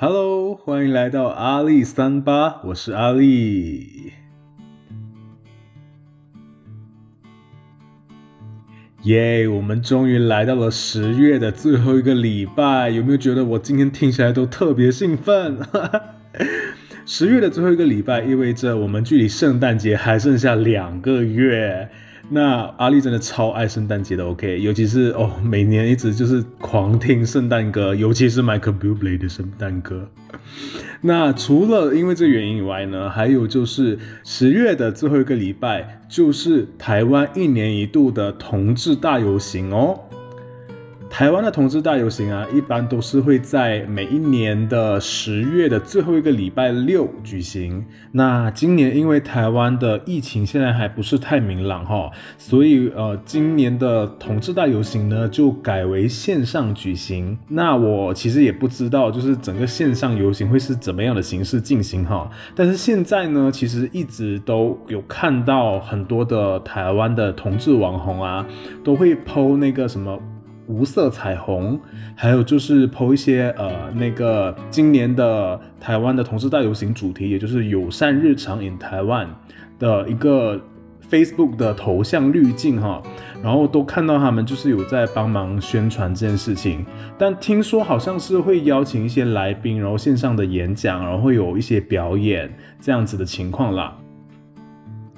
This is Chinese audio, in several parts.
Hello，欢迎来到阿力三八，我是阿力。耶，我们终于来到了十月的最后一个礼拜，有没有觉得我今天听起来都特别兴奋？十月的最后一个礼拜意味着我们距离圣诞节还剩下两个月。那阿丽真的超爱圣诞节的，OK，尤其是哦，每年一直就是狂听圣诞歌，尤其是 Michael Bublé 的圣诞歌。那除了因为这原因以外呢，还有就是十月的最后一个礼拜，就是台湾一年一度的同志大游行哦。台湾的同志大游行啊，一般都是会在每一年的十月的最后一个礼拜六举行。那今年因为台湾的疫情现在还不是太明朗哈，所以呃，今年的同志大游行呢就改为线上举行。那我其实也不知道，就是整个线上游行会是怎么样的形式进行哈。但是现在呢，其实一直都有看到很多的台湾的同志网红啊，都会 PO 那个什么。无色彩虹，还有就是抛一些呃那个今年的台湾的同志大游行主题，也就是友善日常 in 台湾的一个 Facebook 的头像滤镜哈，然后都看到他们就是有在帮忙宣传这件事情，但听说好像是会邀请一些来宾，然后线上的演讲，然后会有一些表演这样子的情况啦。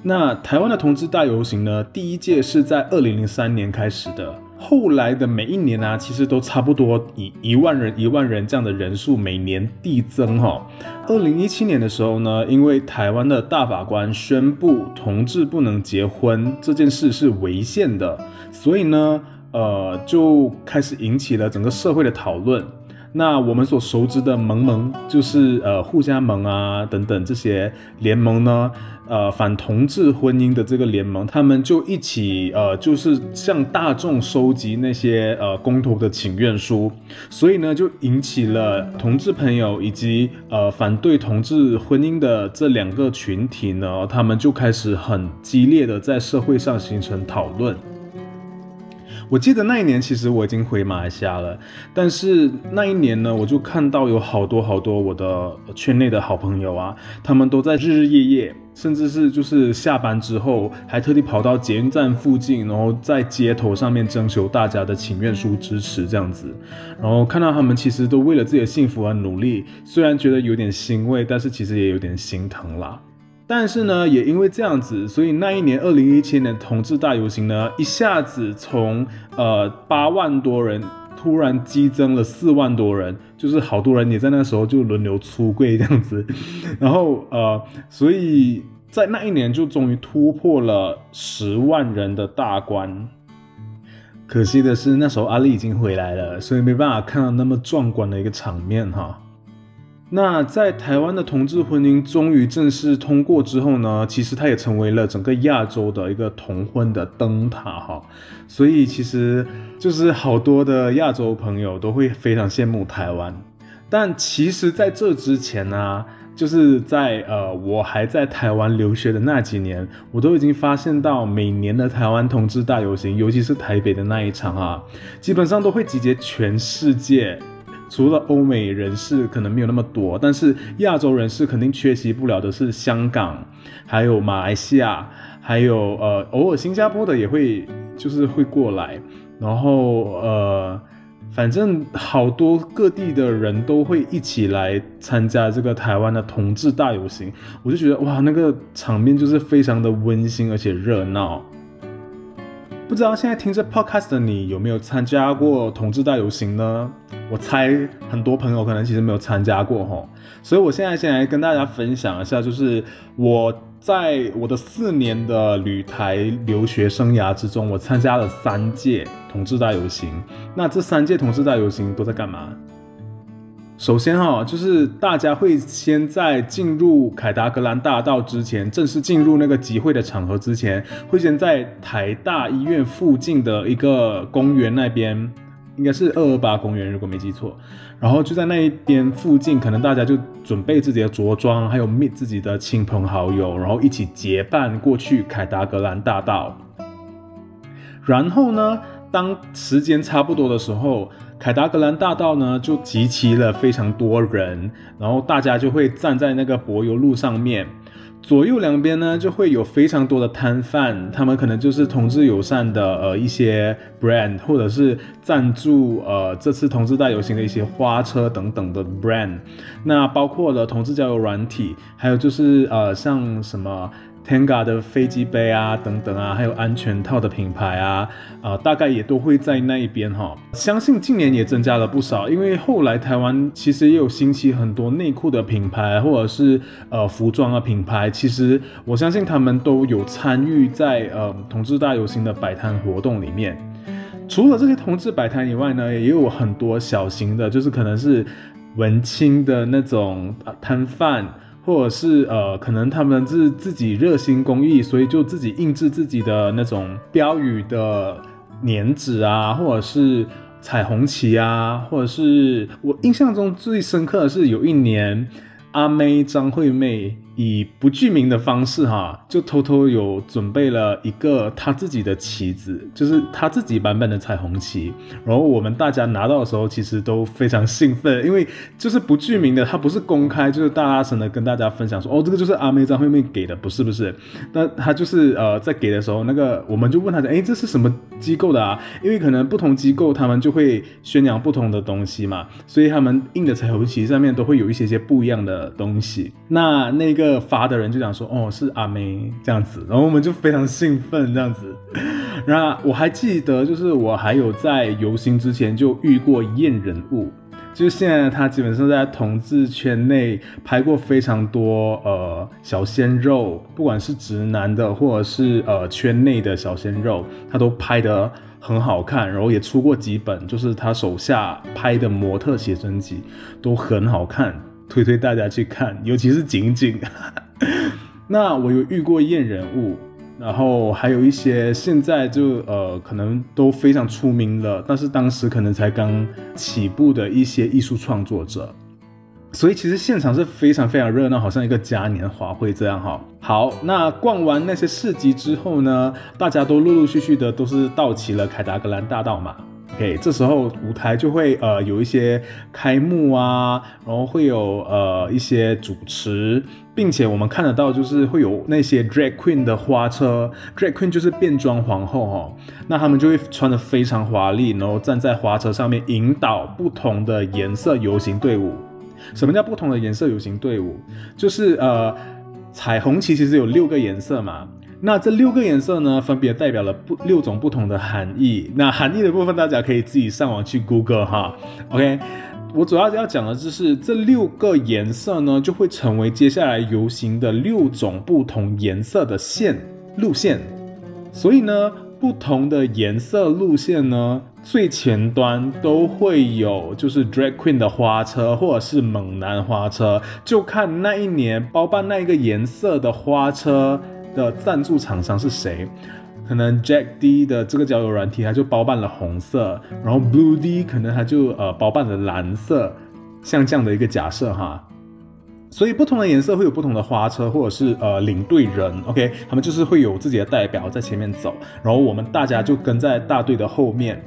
那台湾的同志大游行呢，第一届是在二零零三年开始的。后来的每一年呢，其实都差不多以一万人、一万人这样的人数每年递增哈。二零一七年的时候呢，因为台湾的大法官宣布同志不能结婚这件事是违宪的，所以呢，呃，就开始引起了整个社会的讨论。那我们所熟知的盟盟，就是呃互加盟啊等等这些联盟呢。呃，反同志婚姻的这个联盟，他们就一起呃，就是向大众收集那些呃公投的请愿书，所以呢，就引起了同志朋友以及呃反对同志婚姻的这两个群体呢，他们就开始很激烈的在社会上形成讨论。我记得那一年，其实我已经回马来西亚了，但是那一年呢，我就看到有好多好多我的圈内的好朋友啊，他们都在日日夜夜，甚至是就是下班之后，还特地跑到捷运站附近，然后在街头上面征求大家的请愿书支持这样子，然后看到他们其实都为了自己的幸福而努力，虽然觉得有点欣慰，但是其实也有点心疼啦。但是呢，也因为这样子，所以那一年二零一七年同志大游行呢，一下子从呃八万多人突然激增了四万多人，就是好多人也在那时候就轮流出柜这样子，然后呃，所以在那一年就终于突破了十万人的大关。可惜的是，那时候阿丽已经回来了，所以没办法看到那么壮观的一个场面哈。那在台湾的同志婚姻终于正式通过之后呢，其实它也成为了整个亚洲的一个同婚的灯塔哈，所以其实就是好多的亚洲朋友都会非常羡慕台湾。但其实在这之前呢，就是在呃我还在台湾留学的那几年，我都已经发现到每年的台湾同志大游行，尤其是台北的那一场啊，基本上都会集结全世界。除了欧美人士可能没有那么多，但是亚洲人士肯定缺席不了的是香港，还有马来西亚，还有呃偶尔新加坡的也会就是会过来，然后呃反正好多各地的人都会一起来参加这个台湾的同志大游行，我就觉得哇那个场面就是非常的温馨而且热闹。不知道现在听着 podcast 的你有没有参加过同志大游行呢？我猜很多朋友可能其实没有参加过哈，所以我现在先来跟大家分享一下，就是我在我的四年的旅台留学生涯之中，我参加了三届同志大游行。那这三届同志大游行都在干嘛？首先哈，就是大家会先在进入凯达格兰大道之前，正式进入那个集会的场合之前，会先在台大医院附近的一个公园那边，应该是二二八公园，如果没记错。然后就在那一边附近，可能大家就准备自己的着装，还有 meet 自己的亲朋好友，然后一起结伴过去凯达格兰大道。然后呢，当时间差不多的时候，凯达格兰大道呢就集齐了非常多人，然后大家就会站在那个柏油路上面。左右两边呢，就会有非常多的摊贩，他们可能就是同志友善的呃一些 brand，或者是赞助呃这次同志大游行的一些花车等等的 brand。那包括了同志交友软体，还有就是呃像什么。Tenga 的飞机杯啊，等等啊，还有安全套的品牌啊，啊，大概也都会在那一边哈。相信近年也增加了不少，因为后来台湾其实也有兴起很多内裤的品牌，或者是呃服装的品牌。其实我相信他们都有参与在呃同志大游行的摆摊活动里面。除了这些同志摆摊以外呢，也有很多小型的，就是可能是文青的那种摊贩。或者是呃，可能他们是自己热心公益，所以就自己印制自己的那种标语的年纸啊，或者是彩虹旗啊，或者是我印象中最深刻的是有一年阿妹张惠妹。以不具名的方式，哈，就偷偷有准备了一个他自己的旗子，就是他自己版本的彩虹旗。然后我们大家拿到的时候，其实都非常兴奋，因为就是不具名的，他不是公开，就是大大声的跟大家分享说，哦，这个就是阿妹张惠妹给的，不是不是。那他就是呃，在给的时候，那个我们就问他，哎，这是什么机构的啊？因为可能不同机构他们就会宣扬不同的东西嘛，所以他们印的彩虹旗上面都会有一些些不一样的东西。那那个。个发的人就讲说，哦，是阿妹这样子，然后我们就非常兴奋这样子。那我还记得，就是我还有在游行之前就遇过验人物，就是现在他基本上在同志圈内拍过非常多呃小鲜肉，不管是直男的或者是呃圈内的小鲜肉，他都拍得很好看，然后也出过几本，就是他手下拍的模特写真集都很好看。推推大家去看，尤其是景景。那我有遇过验人物，然后还有一些现在就呃可能都非常出名了，但是当时可能才刚起步的一些艺术创作者。所以其实现场是非常非常热闹，好像一个嘉年华会这样哈。好，那逛完那些市集之后呢，大家都陆陆续续的都是到齐了凯达格兰大道嘛。这时候舞台就会呃有一些开幕啊，然后会有呃一些主持，并且我们看得到就是会有那些 drag queen 的花车，drag queen 就是变装皇后哈，那他们就会穿的非常华丽，然后站在花车上面引导不同的颜色游行队伍。什么叫不同的颜色游行队伍？就是呃彩虹旗其实有六个颜色嘛。那这六个颜色呢，分别代表了不六种不同的含义。那含义的部分，大家可以自己上网去 Google 哈。OK，我主要要讲的就是这六个颜色呢，就会成为接下来游行的六种不同颜色的线路线。所以呢，不同的颜色路线呢，最前端都会有就是 Drag Queen 的花车或者是猛男花车，就看那一年包办那一个颜色的花车。的赞助厂商是谁？可能 Jack D 的这个交友软体，它就包办了红色，然后 Blue D 可能它就呃包办了蓝色，像这样的一个假设哈。所以不同的颜色会有不同的花车，或者是呃领队人，OK，他们就是会有自己的代表在前面走，然后我们大家就跟在大队的后面。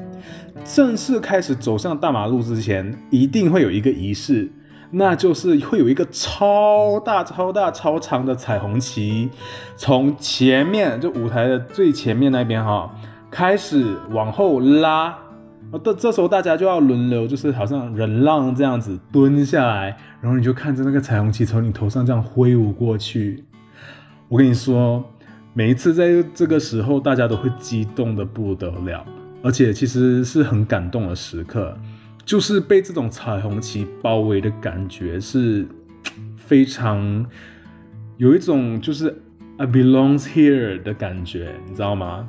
正式开始走向大马路之前，一定会有一个仪式。那就是会有一个超大、超大、超长的彩虹旗，从前面就舞台的最前面那边哈，开始往后拉，这这时候大家就要轮流，就是好像人浪这样子蹲下来，然后你就看着那个彩虹旗从你头上这样挥舞过去。我跟你说，每一次在这个时候，大家都会激动的不得了，而且其实是很感动的时刻。就是被这种彩虹旗包围的感觉是 非常有一种就是 I belongs here 的感觉，你知道吗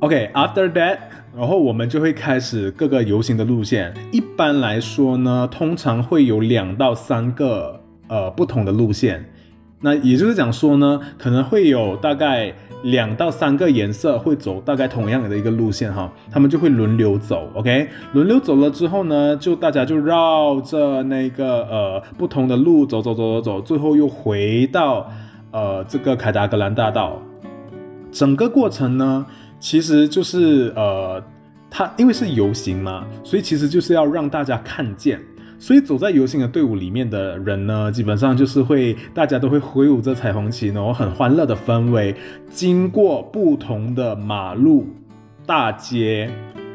？OK，after that，然后我们就会开始各个游行的路线。一般来说呢，通常会有两到三个呃不同的路线。那也就是讲说呢，可能会有大概。两到三个颜色会走大概同样的一个路线哈，他们就会轮流走，OK，轮流走了之后呢，就大家就绕着那个呃不同的路走走走走走，最后又回到呃这个凯达格兰大道。整个过程呢，其实就是呃，它因为是游行嘛，所以其实就是要让大家看见。所以走在游行的队伍里面的人呢，基本上就是会大家都会挥舞着彩虹旗，然后很欢乐的氛围，经过不同的马路、大街、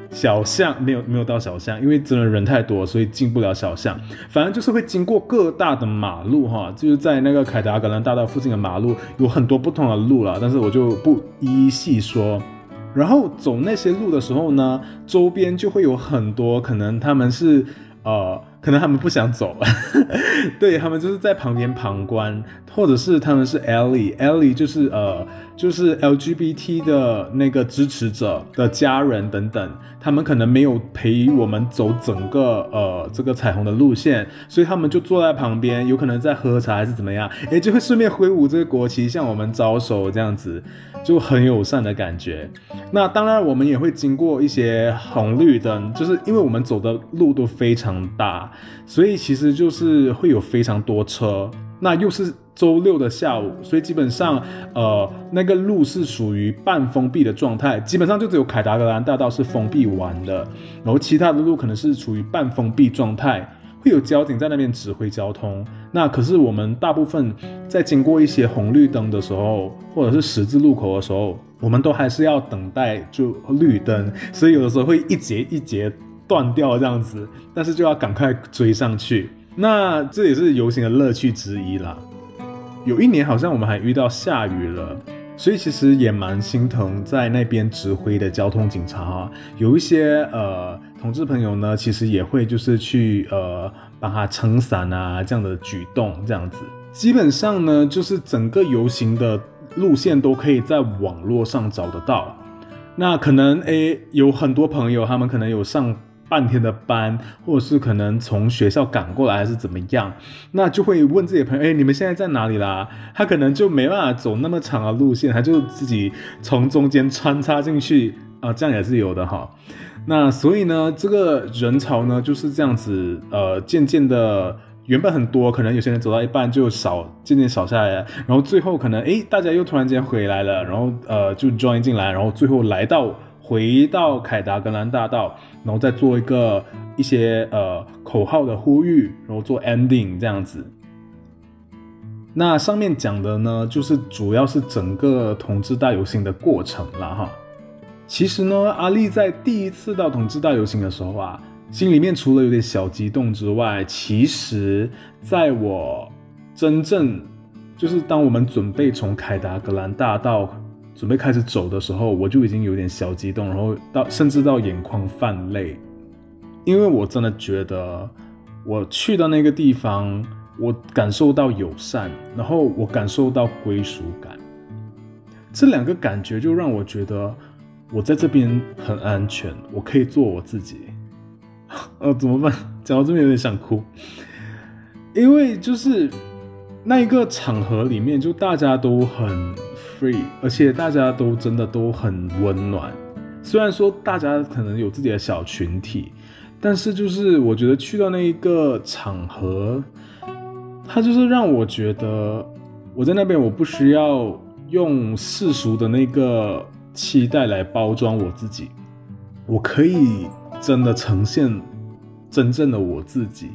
小巷，没有没有到小巷，因为真的人太多，所以进不了小巷。反正就是会经过各大的马路哈，就是在那个凯达格兰大道附近的马路有很多不同的路了，但是我就不一一细说。然后走那些路的时候呢，周边就会有很多可能他们是呃。可能他们不想走，对他们就是在旁边旁观，或者是他们是 Ellie，Ellie 就是呃就是 LGBT 的那个支持者的家人等等，他们可能没有陪我们走整个呃这个彩虹的路线，所以他们就坐在旁边，有可能在喝茶还是怎么样，哎就会顺便挥舞这个国旗向我们招手，这样子就很友善的感觉。那当然我们也会经过一些红绿灯，就是因为我们走的路都非常大。所以其实就是会有非常多车，那又是周六的下午，所以基本上，呃，那个路是属于半封闭的状态，基本上就只有凯达格兰大道是封闭完的，然后其他的路可能是处于半封闭状态，会有交警在那边指挥交通。那可是我们大部分在经过一些红绿灯的时候，或者是十字路口的时候，我们都还是要等待就绿灯，所以有的时候会一节一节。断掉这样子，但是就要赶快追上去。那这也是游行的乐趣之一啦。有一年好像我们还遇到下雨了，所以其实也蛮心疼在那边指挥的交通警察啊。有一些呃同志朋友呢，其实也会就是去呃帮他撑伞啊这样的举动这样子。基本上呢，就是整个游行的路线都可以在网络上找得到。那可能诶有很多朋友他们可能有上。半天的班，或者是可能从学校赶过来，还是怎么样，那就会问自己的朋友：哎，你们现在在哪里啦？他可能就没办法走那么长的路线，他就自己从中间穿插进去啊，这样也是有的哈。那所以呢，这个人潮呢就是这样子，呃，渐渐的，原本很多，可能有些人走到一半就少，渐渐少下来了，然后最后可能哎，大家又突然间回来了，然后呃就 join 进来，然后最后来到。回到凯达格兰大道，然后再做一个一些呃口号的呼吁，然后做 ending 这样子。那上面讲的呢，就是主要是整个同志大游行的过程了哈。其实呢，阿丽在第一次到同志大游行的时候啊，心里面除了有点小激动之外，其实在我真正就是当我们准备从凯达格兰大道。准备开始走的时候，我就已经有点小激动，然后到甚至到眼眶泛泪，因为我真的觉得我去到那个地方，我感受到友善，然后我感受到归属感，这两个感觉就让我觉得我在这边很安全，我可以做我自己。呃，怎么办？讲到这边有点想哭，因为就是那一个场合里面，就大家都很。free，而且大家都真的都很温暖。虽然说大家可能有自己的小群体，但是就是我觉得去到那一个场合，它就是让我觉得我在那边我不需要用世俗的那个期待来包装我自己，我可以真的呈现真正的我自己。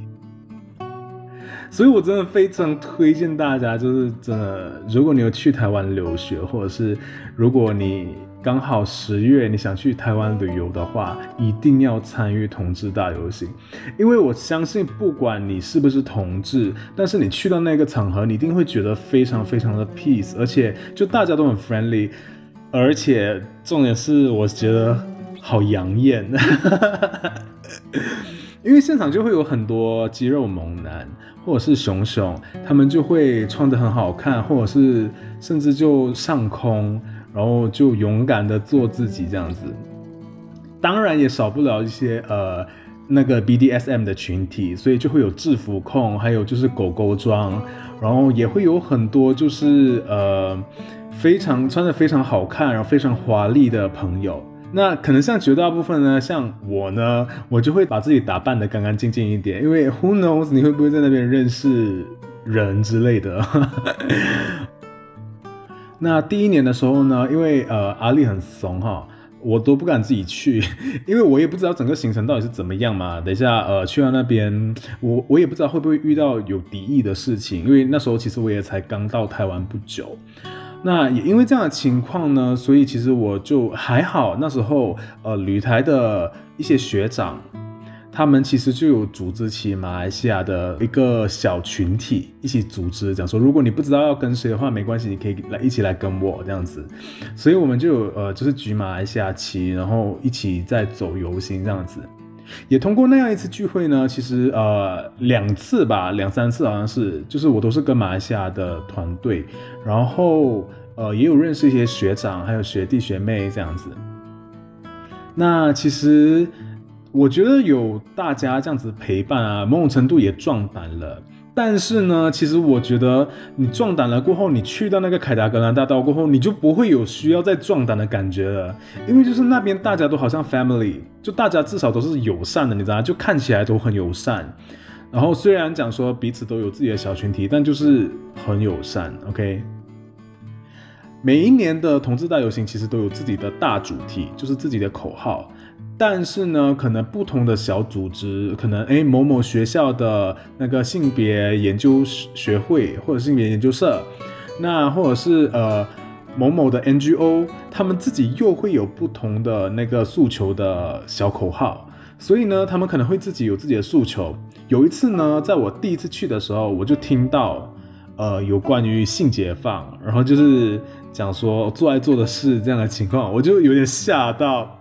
所以，我真的非常推荐大家，就是真的，如果你有去台湾留学，或者是如果你刚好十月你想去台湾旅游的话，一定要参与同志大游行，因为我相信，不管你是不是同志，但是你去到那个场合，你一定会觉得非常非常的 peace，而且就大家都很 friendly，而且重点是，我觉得好养眼，因为现场就会有很多肌肉猛男。或者是熊熊，他们就会穿得很好看，或者是甚至就上空，然后就勇敢的做自己这样子。当然也少不了一些呃那个 BDSM 的群体，所以就会有制服控，还有就是狗狗装，然后也会有很多就是呃非常穿的非常好看，然后非常华丽的朋友。那可能像绝大部分呢，像我呢，我就会把自己打扮的干干净净一点，因为 Who knows 你会不会在那边认识人之类的。那第一年的时候呢，因为呃阿丽很怂哈，我都不敢自己去，因为我也不知道整个行程到底是怎么样嘛。等一下，呃，去到那边，我我也不知道会不会遇到有敌意的事情，因为那时候其实我也才刚到台湾不久。那也因为这样的情况呢，所以其实我就还好。那时候，呃，旅台的一些学长。他们其实就有组织起马来西亚的一个小群体，一起组织讲说，如果你不知道要跟谁的话，没关系，你可以来一起来跟我这样子。所以我们就有呃，就是举马来西亚旗，然后一起在走游行这样子。也通过那样一次聚会呢，其实呃两次吧，两三次好像是，就是我都是跟马来西亚的团队，然后呃也有认识一些学长，还有学弟学妹这样子。那其实。我觉得有大家这样子陪伴啊，某种程度也壮胆了。但是呢，其实我觉得你壮胆了过后，你去到那个凯达格兰大道过后，你就不会有需要再壮胆的感觉了，因为就是那边大家都好像 family，就大家至少都是友善的，你知道就看起来都很友善。然后虽然讲说彼此都有自己的小群体，但就是很友善。OK，每一年的同志大游行其实都有自己的大主题，就是自己的口号。但是呢，可能不同的小组织，可能诶某某学校的那个性别研究学会或者性别研究社，那或者是呃某某的 NGO，他们自己又会有不同的那个诉求的小口号，所以呢，他们可能会自己有自己的诉求。有一次呢，在我第一次去的时候，我就听到呃有关于性解放，然后就是讲说做爱做的事这样的情况，我就有点吓到。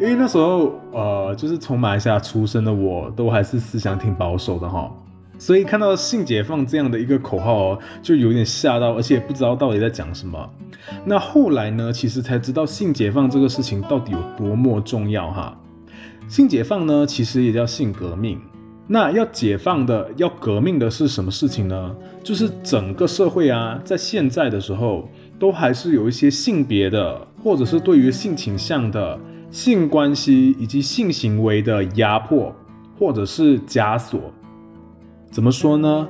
因为那时候，呃，就是从马来西亚出生的我，都还是思想挺保守的哈，所以看到“性解放”这样的一个口号，就有点吓到，而且不知道到底在讲什么。那后来呢，其实才知道性解放这个事情到底有多么重要哈。性解放呢，其实也叫性革命。那要解放的、要革命的是什么事情呢？就是整个社会啊，在现在的时候，都还是有一些性别的，或者是对于性倾向的。性关系以及性行为的压迫，或者是枷锁，怎么说呢？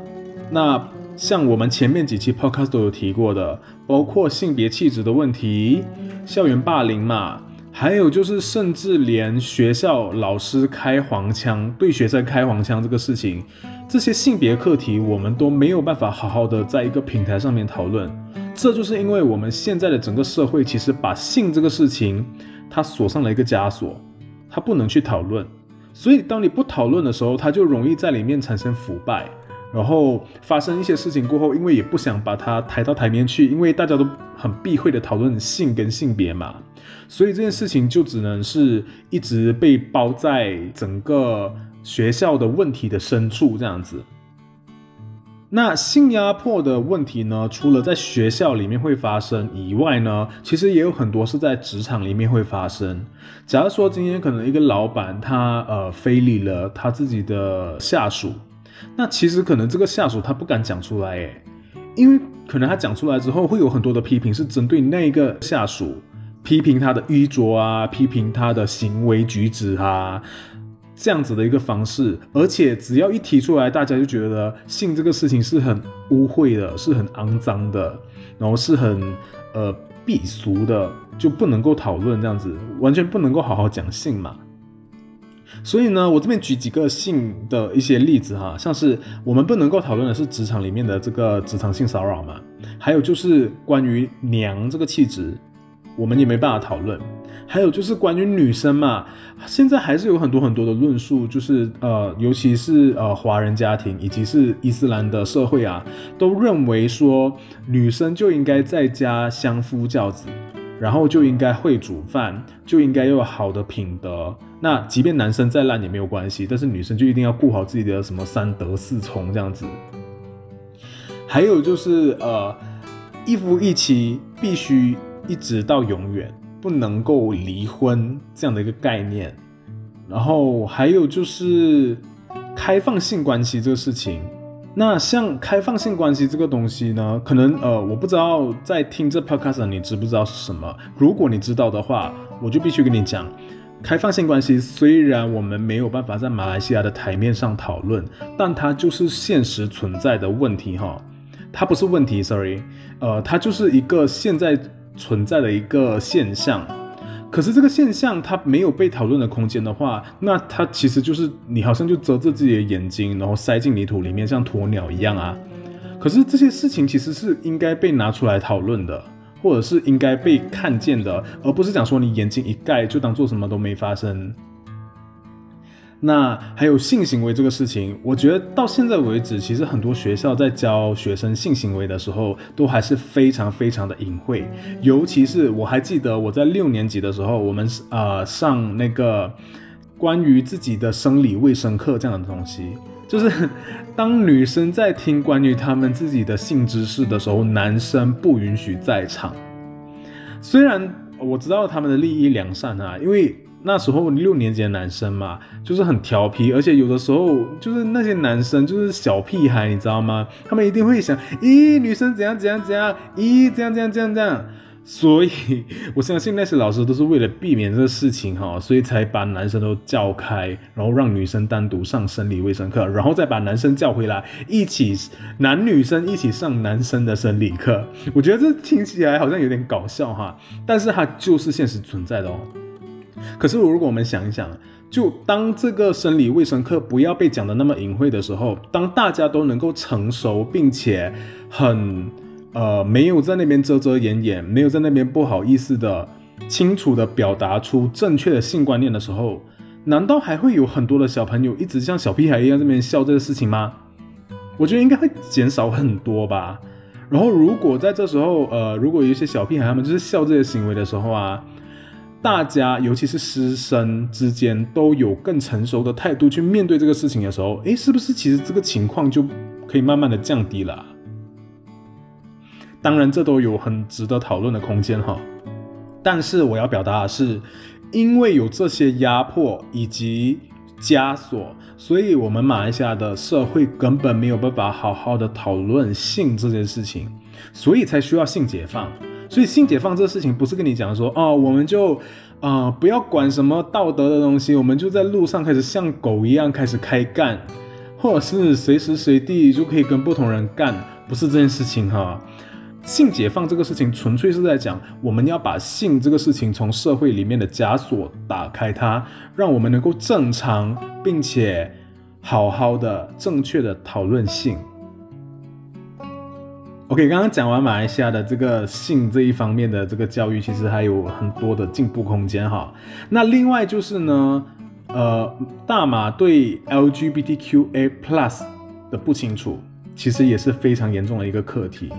那像我们前面几期 podcast 都有提过的，包括性别气质的问题、校园霸凌嘛，还有就是甚至连学校老师开黄腔对学生开黄腔这个事情，这些性别课题我们都没有办法好好的在一个平台上面讨论，这就是因为我们现在的整个社会其实把性这个事情。它锁上了一个枷锁，它不能去讨论，所以当你不讨论的时候，它就容易在里面产生腐败，然后发生一些事情过后，因为也不想把它抬到台面去，因为大家都很避讳的讨论性跟性别嘛，所以这件事情就只能是一直被包在整个学校的问题的深处这样子。那性压迫的问题呢？除了在学校里面会发生以外呢，其实也有很多是在职场里面会发生。假如说今天可能一个老板他呃非礼了他自己的下属，那其实可能这个下属他不敢讲出来，诶，因为可能他讲出来之后会有很多的批评是针对那个下属，批评他的衣着啊，批评他的行为举止啊。这样子的一个方式，而且只要一提出来，大家就觉得性这个事情是很污秽的，是很肮脏的，然后是很呃避俗的，就不能够讨论这样子，完全不能够好好讲性嘛。所以呢，我这边举几个性的一些例子哈，像是我们不能够讨论的是职场里面的这个职场性骚扰嘛，还有就是关于娘这个气质，我们也没办法讨论。还有就是关于女生嘛，现在还是有很多很多的论述，就是呃，尤其是呃华人家庭以及是伊斯兰的社会啊，都认为说女生就应该在家相夫教子，然后就应该会煮饭，就应该有好的品德。那即便男生再烂也没有关系，但是女生就一定要顾好自己的什么三德四从这样子。还有就是呃，一夫一妻必须一直到永远。不能够离婚这样的一个概念，然后还有就是开放性关系这个事情。那像开放性关系这个东西呢，可能呃，我不知道在听这 podcast 你知不知道是什么？如果你知道的话，我就必须跟你讲，开放性关系虽然我们没有办法在马来西亚的台面上讨论，但它就是现实存在的问题哈。它不是问题，sorry，呃，它就是一个现在。存在的一个现象，可是这个现象它没有被讨论的空间的话，那它其实就是你好像就遮着自己的眼睛，然后塞进泥土里面，像鸵鸟一样啊。可是这些事情其实是应该被拿出来讨论的，或者是应该被看见的，而不是讲说你眼睛一盖就当做什么都没发生。那还有性行为这个事情，我觉得到现在为止，其实很多学校在教学生性行为的时候，都还是非常非常的隐晦。尤其是我还记得我在六年级的时候，我们呃上那个关于自己的生理卫生课这样的东西，就是 当女生在听关于他们自己的性知识的时候，男生不允许在场。虽然我知道他们的利益良善啊，因为。那时候六年级的男生嘛，就是很调皮，而且有的时候就是那些男生就是小屁孩，你知道吗？他们一定会想，咦，女生怎样怎样怎样，咦，这样这样这样这样。所以 我相信那些老师都是为了避免这个事情哈，所以才把男生都叫开，然后让女生单独上生理卫生课，然后再把男生叫回来，一起男女生一起上男生的生理课。我觉得这听起来好像有点搞笑哈，但是它就是现实存在的哦。可是，如果我们想一想，就当这个生理卫生课不要被讲的那么隐晦的时候，当大家都能够成熟，并且很呃没有在那边遮遮掩掩，没有在那边不好意思的清楚的表达出正确的性观念的时候，难道还会有很多的小朋友一直像小屁孩一样在那边笑这个事情吗？我觉得应该会减少很多吧。然后，如果在这时候，呃，如果有一些小屁孩他们就是笑这些行为的时候啊。大家，尤其是师生之间，都有更成熟的态度去面对这个事情的时候，诶，是不是其实这个情况就可以慢慢的降低了？当然，这都有很值得讨论的空间哈。但是我要表达的是，因为有这些压迫以及枷锁，所以我们马来西亚的社会根本没有办法好好的讨论性这件事情，所以才需要性解放。所以性解放这个事情不是跟你讲说哦，我们就啊不要管什么道德的东西，我们就在路上开始像狗一样开始开干，或者是随时随地就可以跟不同人干，不是这件事情哈。性解放这个事情纯粹是在讲，我们要把性这个事情从社会里面的枷锁打开它，让我们能够正常并且好好的正确的讨论性。OK，刚刚讲完马来西亚的这个性这一方面的这个教育，其实还有很多的进步空间哈。那另外就是呢，呃，大马对 LGBTQA plus 的不清楚，其实也是非常严重的一个课题。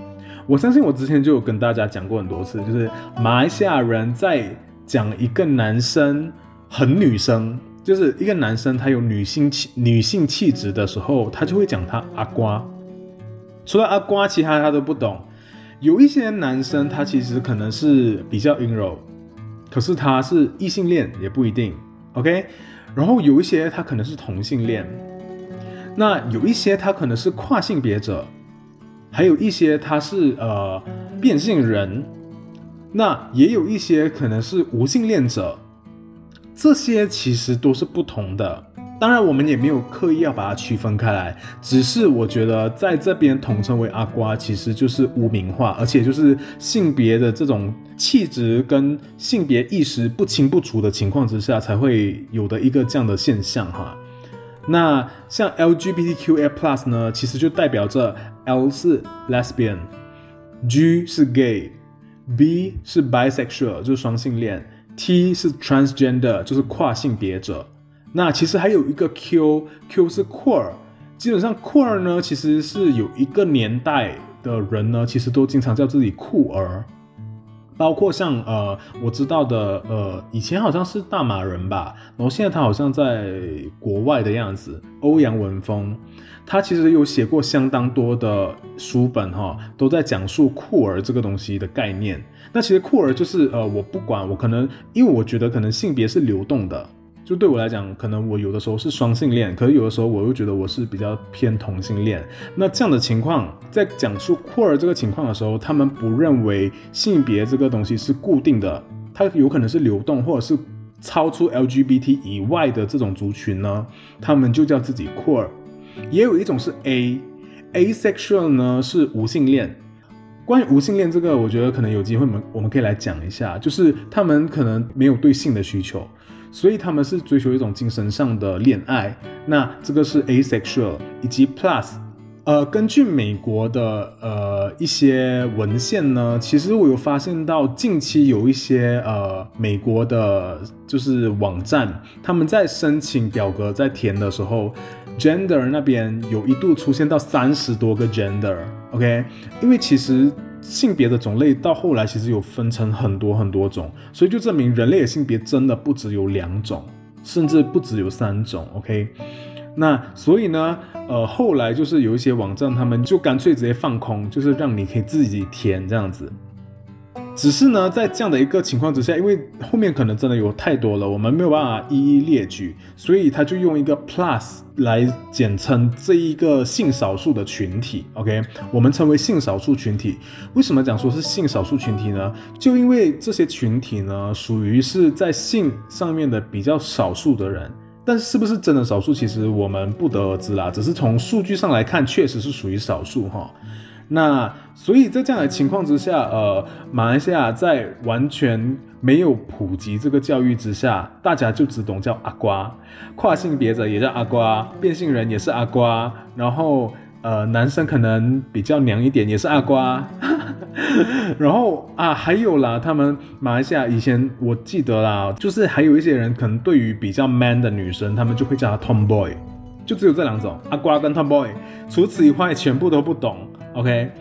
我相信我之前就有跟大家讲过很多次，就是马来西亚人在讲一个男生很女生，就是一个男生他有女性气女性气质的时候，他就会讲他阿瓜。除了阿瓜，其他他都不懂。有一些男生，他其实可能是比较阴柔，可是他是异性恋也不一定。OK，然后有一些他可能是同性恋，那有一些他可能是跨性别者，还有一些他是呃变性人，那也有一些可能是无性恋者，这些其实都是不同的。当然，我们也没有刻意要把它区分开来，只是我觉得在这边统称为阿瓜，其实就是污名化，而且就是性别的这种气质跟性别意识不清不楚的情况之下，才会有的一个这样的现象哈。那像 LGBTQA plus 呢，其实就代表着 L 是 lesbian，G 是 gay，B 是 bisexual 就是双性恋，T 是 transgender 就是跨性别者。那其实还有一个 Q，Q 是 queer，基本上 queer 呢，其实是有一个年代的人呢，其实都经常叫自己酷儿，包括像呃我知道的呃以前好像是大马人吧，然后现在他好像在国外的样子，欧阳文峰，他其实有写过相当多的书本哈，都在讲述酷儿这个东西的概念。那其实酷儿就是呃我不管我可能因为我觉得可能性别是流动的。就对我来讲，可能我有的时候是双性恋，可是有的时候我又觉得我是比较偏同性恋。那这样的情况，在讲述 queer 这个情况的时候，他们不认为性别这个东西是固定的，它有可能是流动，或者是超出 LGBT 以外的这种族群呢，他们就叫自己 queer。也有一种是 A，asexual 呢是无性恋。关于无性恋这个，我觉得可能有机会，我们我们可以来讲一下，就是他们可能没有对性的需求，所以他们是追求一种精神上的恋爱。那这个是 asexual，以及 plus。呃，根据美国的呃一些文献呢，其实我有发现到近期有一些呃美国的，就是网站，他们在申请表格在填的时候，gender 那边有一度出现到三十多个 gender，OK，因为其实性别的种类到后来其实有分成很多很多种，所以就证明人类的性别真的不只有两种，甚至不只有三种，OK。那所以呢，呃，后来就是有一些网站，他们就干脆直接放空，就是让你可以自己填这样子。只是呢，在这样的一个情况之下，因为后面可能真的有太多了，我们没有办法一一列举，所以他就用一个 plus 来简称这一个性少数的群体。OK，我们称为性少数群体。为什么讲说是性少数群体呢？就因为这些群体呢，属于是在性上面的比较少数的人。但是不是真的少数，其实我们不得而知啦。只是从数据上来看，确实是属于少数哈。那所以在这样的情况之下，呃，马来西亚在完全没有普及这个教育之下，大家就只懂叫阿瓜，跨性别者也叫阿瓜，变性人也是阿瓜，然后。呃，男生可能比较娘一点，也是阿瓜。然后啊，还有啦，他们马来西亚以前我记得啦，就是还有一些人可能对于比较 man 的女生，他们就会叫她 tomboy，就只有这两种，阿瓜跟 tomboy。除此以外，全部都不懂。OK，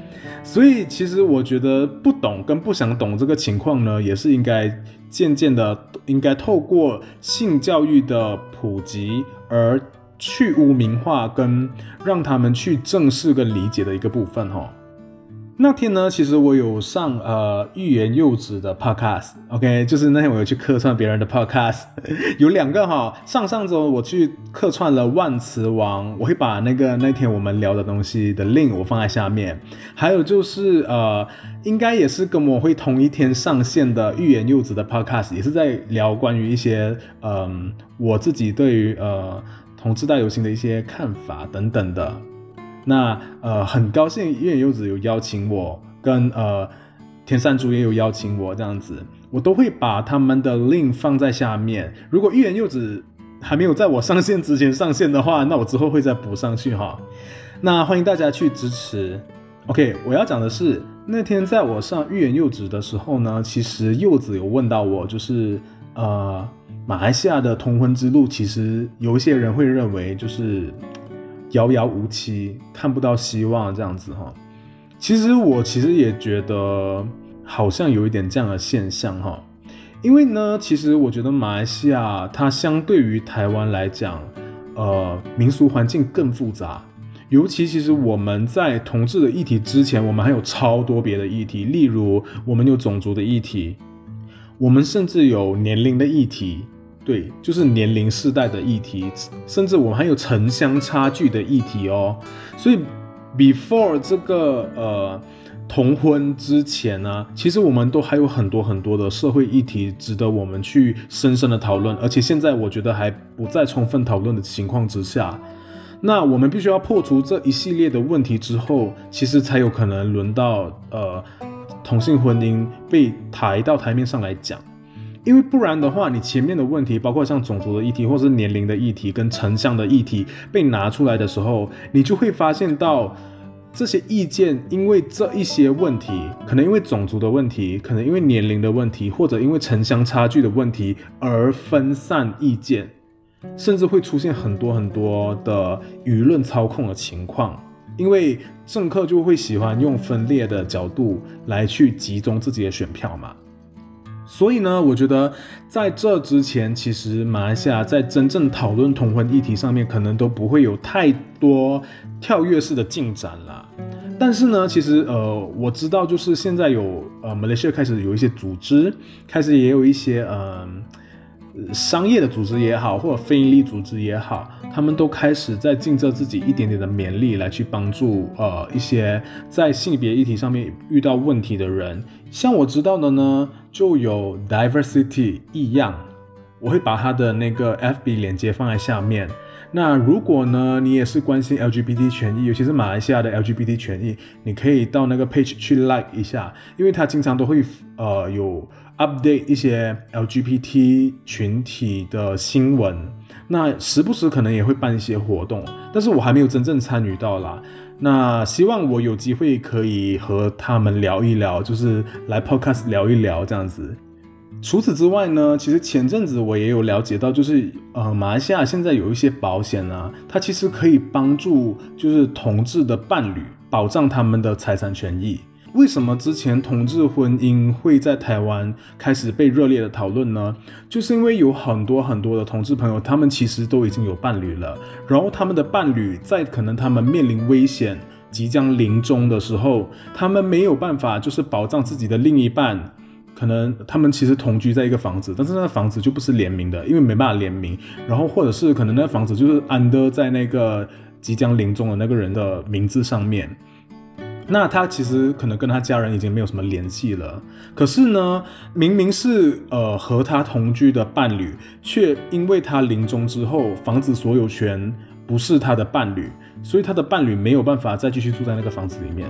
所以其实我觉得不懂跟不想懂这个情况呢，也是应该渐渐的，应该透过性教育的普及而。去污名化跟让他们去正视跟理解的一个部分哈。那天呢，其实我有上呃欲言又止的 podcast，OK，就是那天我有去客串别人的 podcast，有两个哈。上上周我去客串了万磁王，我会把那个那天我们聊的东西的 link 我放在下面。还有就是呃，应该也是跟我会同一天上线的欲言又止的 podcast，也是在聊关于一些嗯我自己对于呃。同志大游行的一些看法等等的，那呃很高兴一言柚子有邀请我，跟呃田善珠也有邀请我这样子，我都会把他们的 link 放在下面。如果一言柚子还没有在我上线之前上线的话，那我之后会再补上去哈。那欢迎大家去支持。OK，我要讲的是那天在我上欲言柚子的时候呢，其实柚子有问到我，就是呃。马来西亚的同婚之路，其实有一些人会认为就是遥遥无期，看不到希望这样子哈。其实我其实也觉得好像有一点这样的现象哈。因为呢，其实我觉得马来西亚它相对于台湾来讲，呃，民俗环境更复杂。尤其其实我们在同志的议题之前，我们还有超多别的议题，例如我们有种族的议题，我们甚至有年龄的议题。对，就是年龄世代的议题，甚至我们还有城乡差距的议题哦。所以，before 这个呃同婚之前呢，其实我们都还有很多很多的社会议题值得我们去深深的讨论。而且现在我觉得还不在充分讨论的情况之下，那我们必须要破除这一系列的问题之后，其实才有可能轮到呃同性婚姻被抬到台面上来讲。因为不然的话，你前面的问题，包括像种族的议题，或是年龄的议题，跟城乡的议题被拿出来的时候，你就会发现到这些意见，因为这一些问题，可能因为种族的问题，可能因为年龄的问题，或者因为城乡差距的问题而分散意见，甚至会出现很多很多的舆论操控的情况，因为政客就会喜欢用分裂的角度来去集中自己的选票嘛。所以呢，我觉得在这之前，其实马来西亚在真正讨论同婚议题上面，可能都不会有太多跳跃式的进展了。但是呢，其实呃，我知道就是现在有呃，马来西亚开始有一些组织，开始也有一些呃。商业的组织也好，或者非营利组织也好，他们都开始在尽着自己一点点的勉力来去帮助呃一些在性别议题上面遇到问题的人。像我知道的呢，就有 diversity 异样，我会把他的那个 FB 链接放在下面。那如果呢，你也是关心 LGBT 权益，尤其是马来西亚的 LGBT 权益，你可以到那个 page 去 like 一下，因为他经常都会呃有 update 一些 LGBT 群体的新闻。那时不时可能也会办一些活动，但是我还没有真正参与到啦。那希望我有机会可以和他们聊一聊，就是来 podcast 聊一聊这样子。除此之外呢，其实前阵子我也有了解到，就是呃，马来西亚现在有一些保险啊，它其实可以帮助就是同志的伴侣保障他们的财产权益。为什么之前同志婚姻会在台湾开始被热烈的讨论呢？就是因为有很多很多的同志朋友，他们其实都已经有伴侣了，然后他们的伴侣在可能他们面临危险、即将临终的时候，他们没有办法就是保障自己的另一半。可能他们其实同居在一个房子，但是那个房子就不是联名的，因为没办法联名。然后或者是可能那个房子就是安德在那个即将临终的那个人的名字上面，那他其实可能跟他家人已经没有什么联系了。可是呢，明明是呃和他同居的伴侣，却因为他临终之后，房子所有权不是他的伴侣，所以他的伴侣没有办法再继续住在那个房子里面。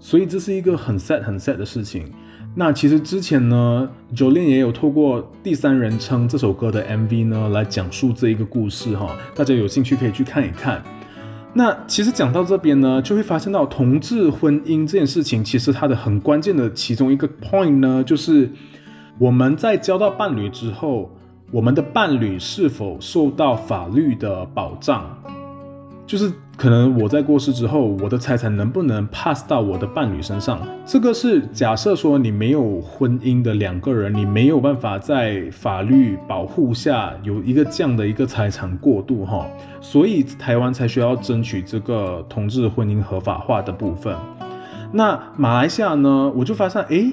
所以这是一个很 sad 很 sad 的事情。那其实之前呢，Jolin 也有透过第三人称这首歌的 MV 呢来讲述这一个故事哈，大家有兴趣可以去看一看。那其实讲到这边呢，就会发现到同志婚姻这件事情，其实它的很关键的其中一个 point 呢，就是我们在交到伴侣之后，我们的伴侣是否受到法律的保障。就是可能我在过世之后，我的财产能不能 pass 到我的伴侣身上？这个是假设说你没有婚姻的两个人，你没有办法在法律保护下有一个这样的一个财产过渡哈，所以台湾才需要争取这个同志婚姻合法化的部分。那马来西亚呢，我就发现哎，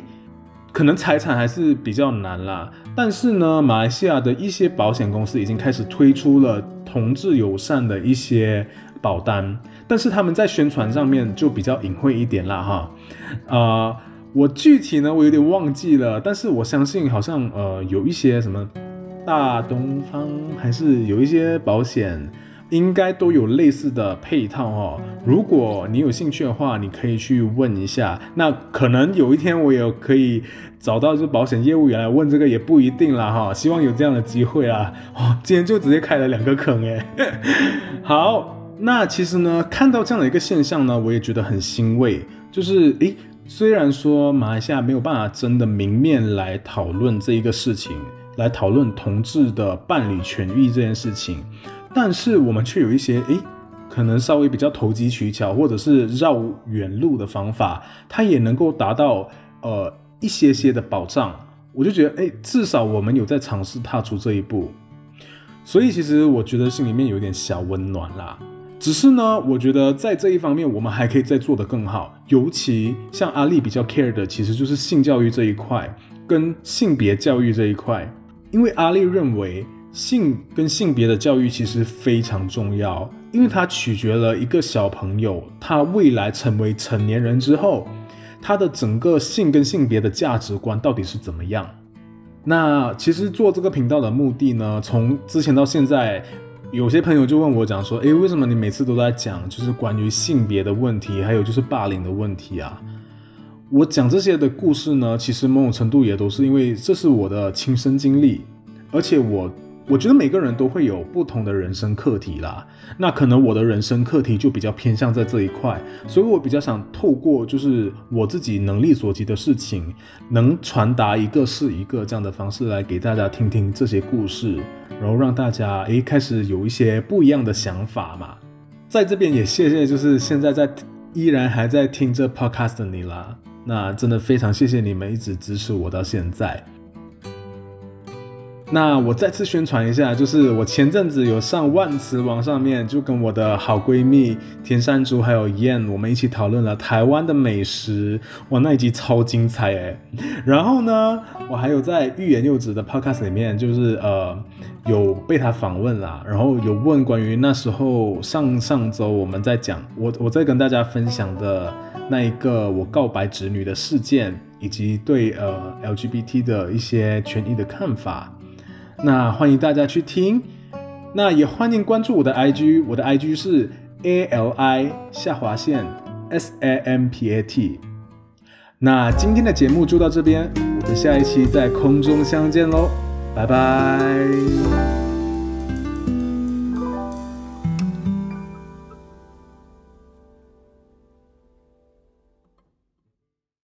可能财产还是比较难啦。但是呢，马来西亚的一些保险公司已经开始推出了同志友善的一些。保单，但是他们在宣传上面就比较隐晦一点啦，哈，呃，我具体呢我有点忘记了，但是我相信好像呃有一些什么大东方还是有一些保险，应该都有类似的配套哦。如果你有兴趣的话，你可以去问一下。那可能有一天我也可以找到这保险业务员来问这个也不一定啦哈。希望有这样的机会啊。哦，今天就直接开了两个坑哎，好。那其实呢，看到这样的一个现象呢，我也觉得很欣慰。就是，诶，虽然说马来西亚没有办法真的明面来讨论这一个事情，来讨论同志的伴侣权益这件事情，但是我们却有一些，诶，可能稍微比较投机取巧，或者是绕远路的方法，它也能够达到呃一些些的保障。我就觉得，诶，至少我们有在尝试踏出这一步。所以其实我觉得心里面有点小温暖啦。只是呢，我觉得在这一方面，我们还可以再做得更好。尤其像阿丽比较 care 的，其实就是性教育这一块，跟性别教育这一块。因为阿丽认为，性跟性别的教育其实非常重要，因为它取决了一个小朋友他未来成为成年人之后，他的整个性跟性别的价值观到底是怎么样。那其实做这个频道的目的呢，从之前到现在。有些朋友就问我讲说，诶，为什么你每次都在讲就是关于性别的问题，还有就是霸凌的问题啊？我讲这些的故事呢，其实某种程度也都是因为这是我的亲身经历，而且我。我觉得每个人都会有不同的人生课题啦，那可能我的人生课题就比较偏向在这一块，所以我比较想透过就是我自己能力所及的事情，能传达一个是一个这样的方式来给大家听听这些故事，然后让大家诶开始有一些不一样的想法嘛。在这边也谢谢就是现在在依然还在听这 podcast 的你啦，那真的非常谢谢你们一直支持我到现在。那我再次宣传一下，就是我前阵子有上万词网上面，就跟我的好闺蜜田山竹还有燕，我们一起讨论了台湾的美食，哇，那一集超精彩哎！然后呢，我还有在欲言又止的 podcast 里面，就是呃有被他访问啦，然后有问关于那时候上上周我们在讲，我我在跟大家分享的那一个我告白侄女的事件，以及对呃 LGBT 的一些权益的看法。那欢迎大家去听，那也欢迎关注我的 IG，我的 IG 是 A L I 下划线 S A M P A T。那今天的节目就到这边，我们下一期在空中相见喽，拜拜。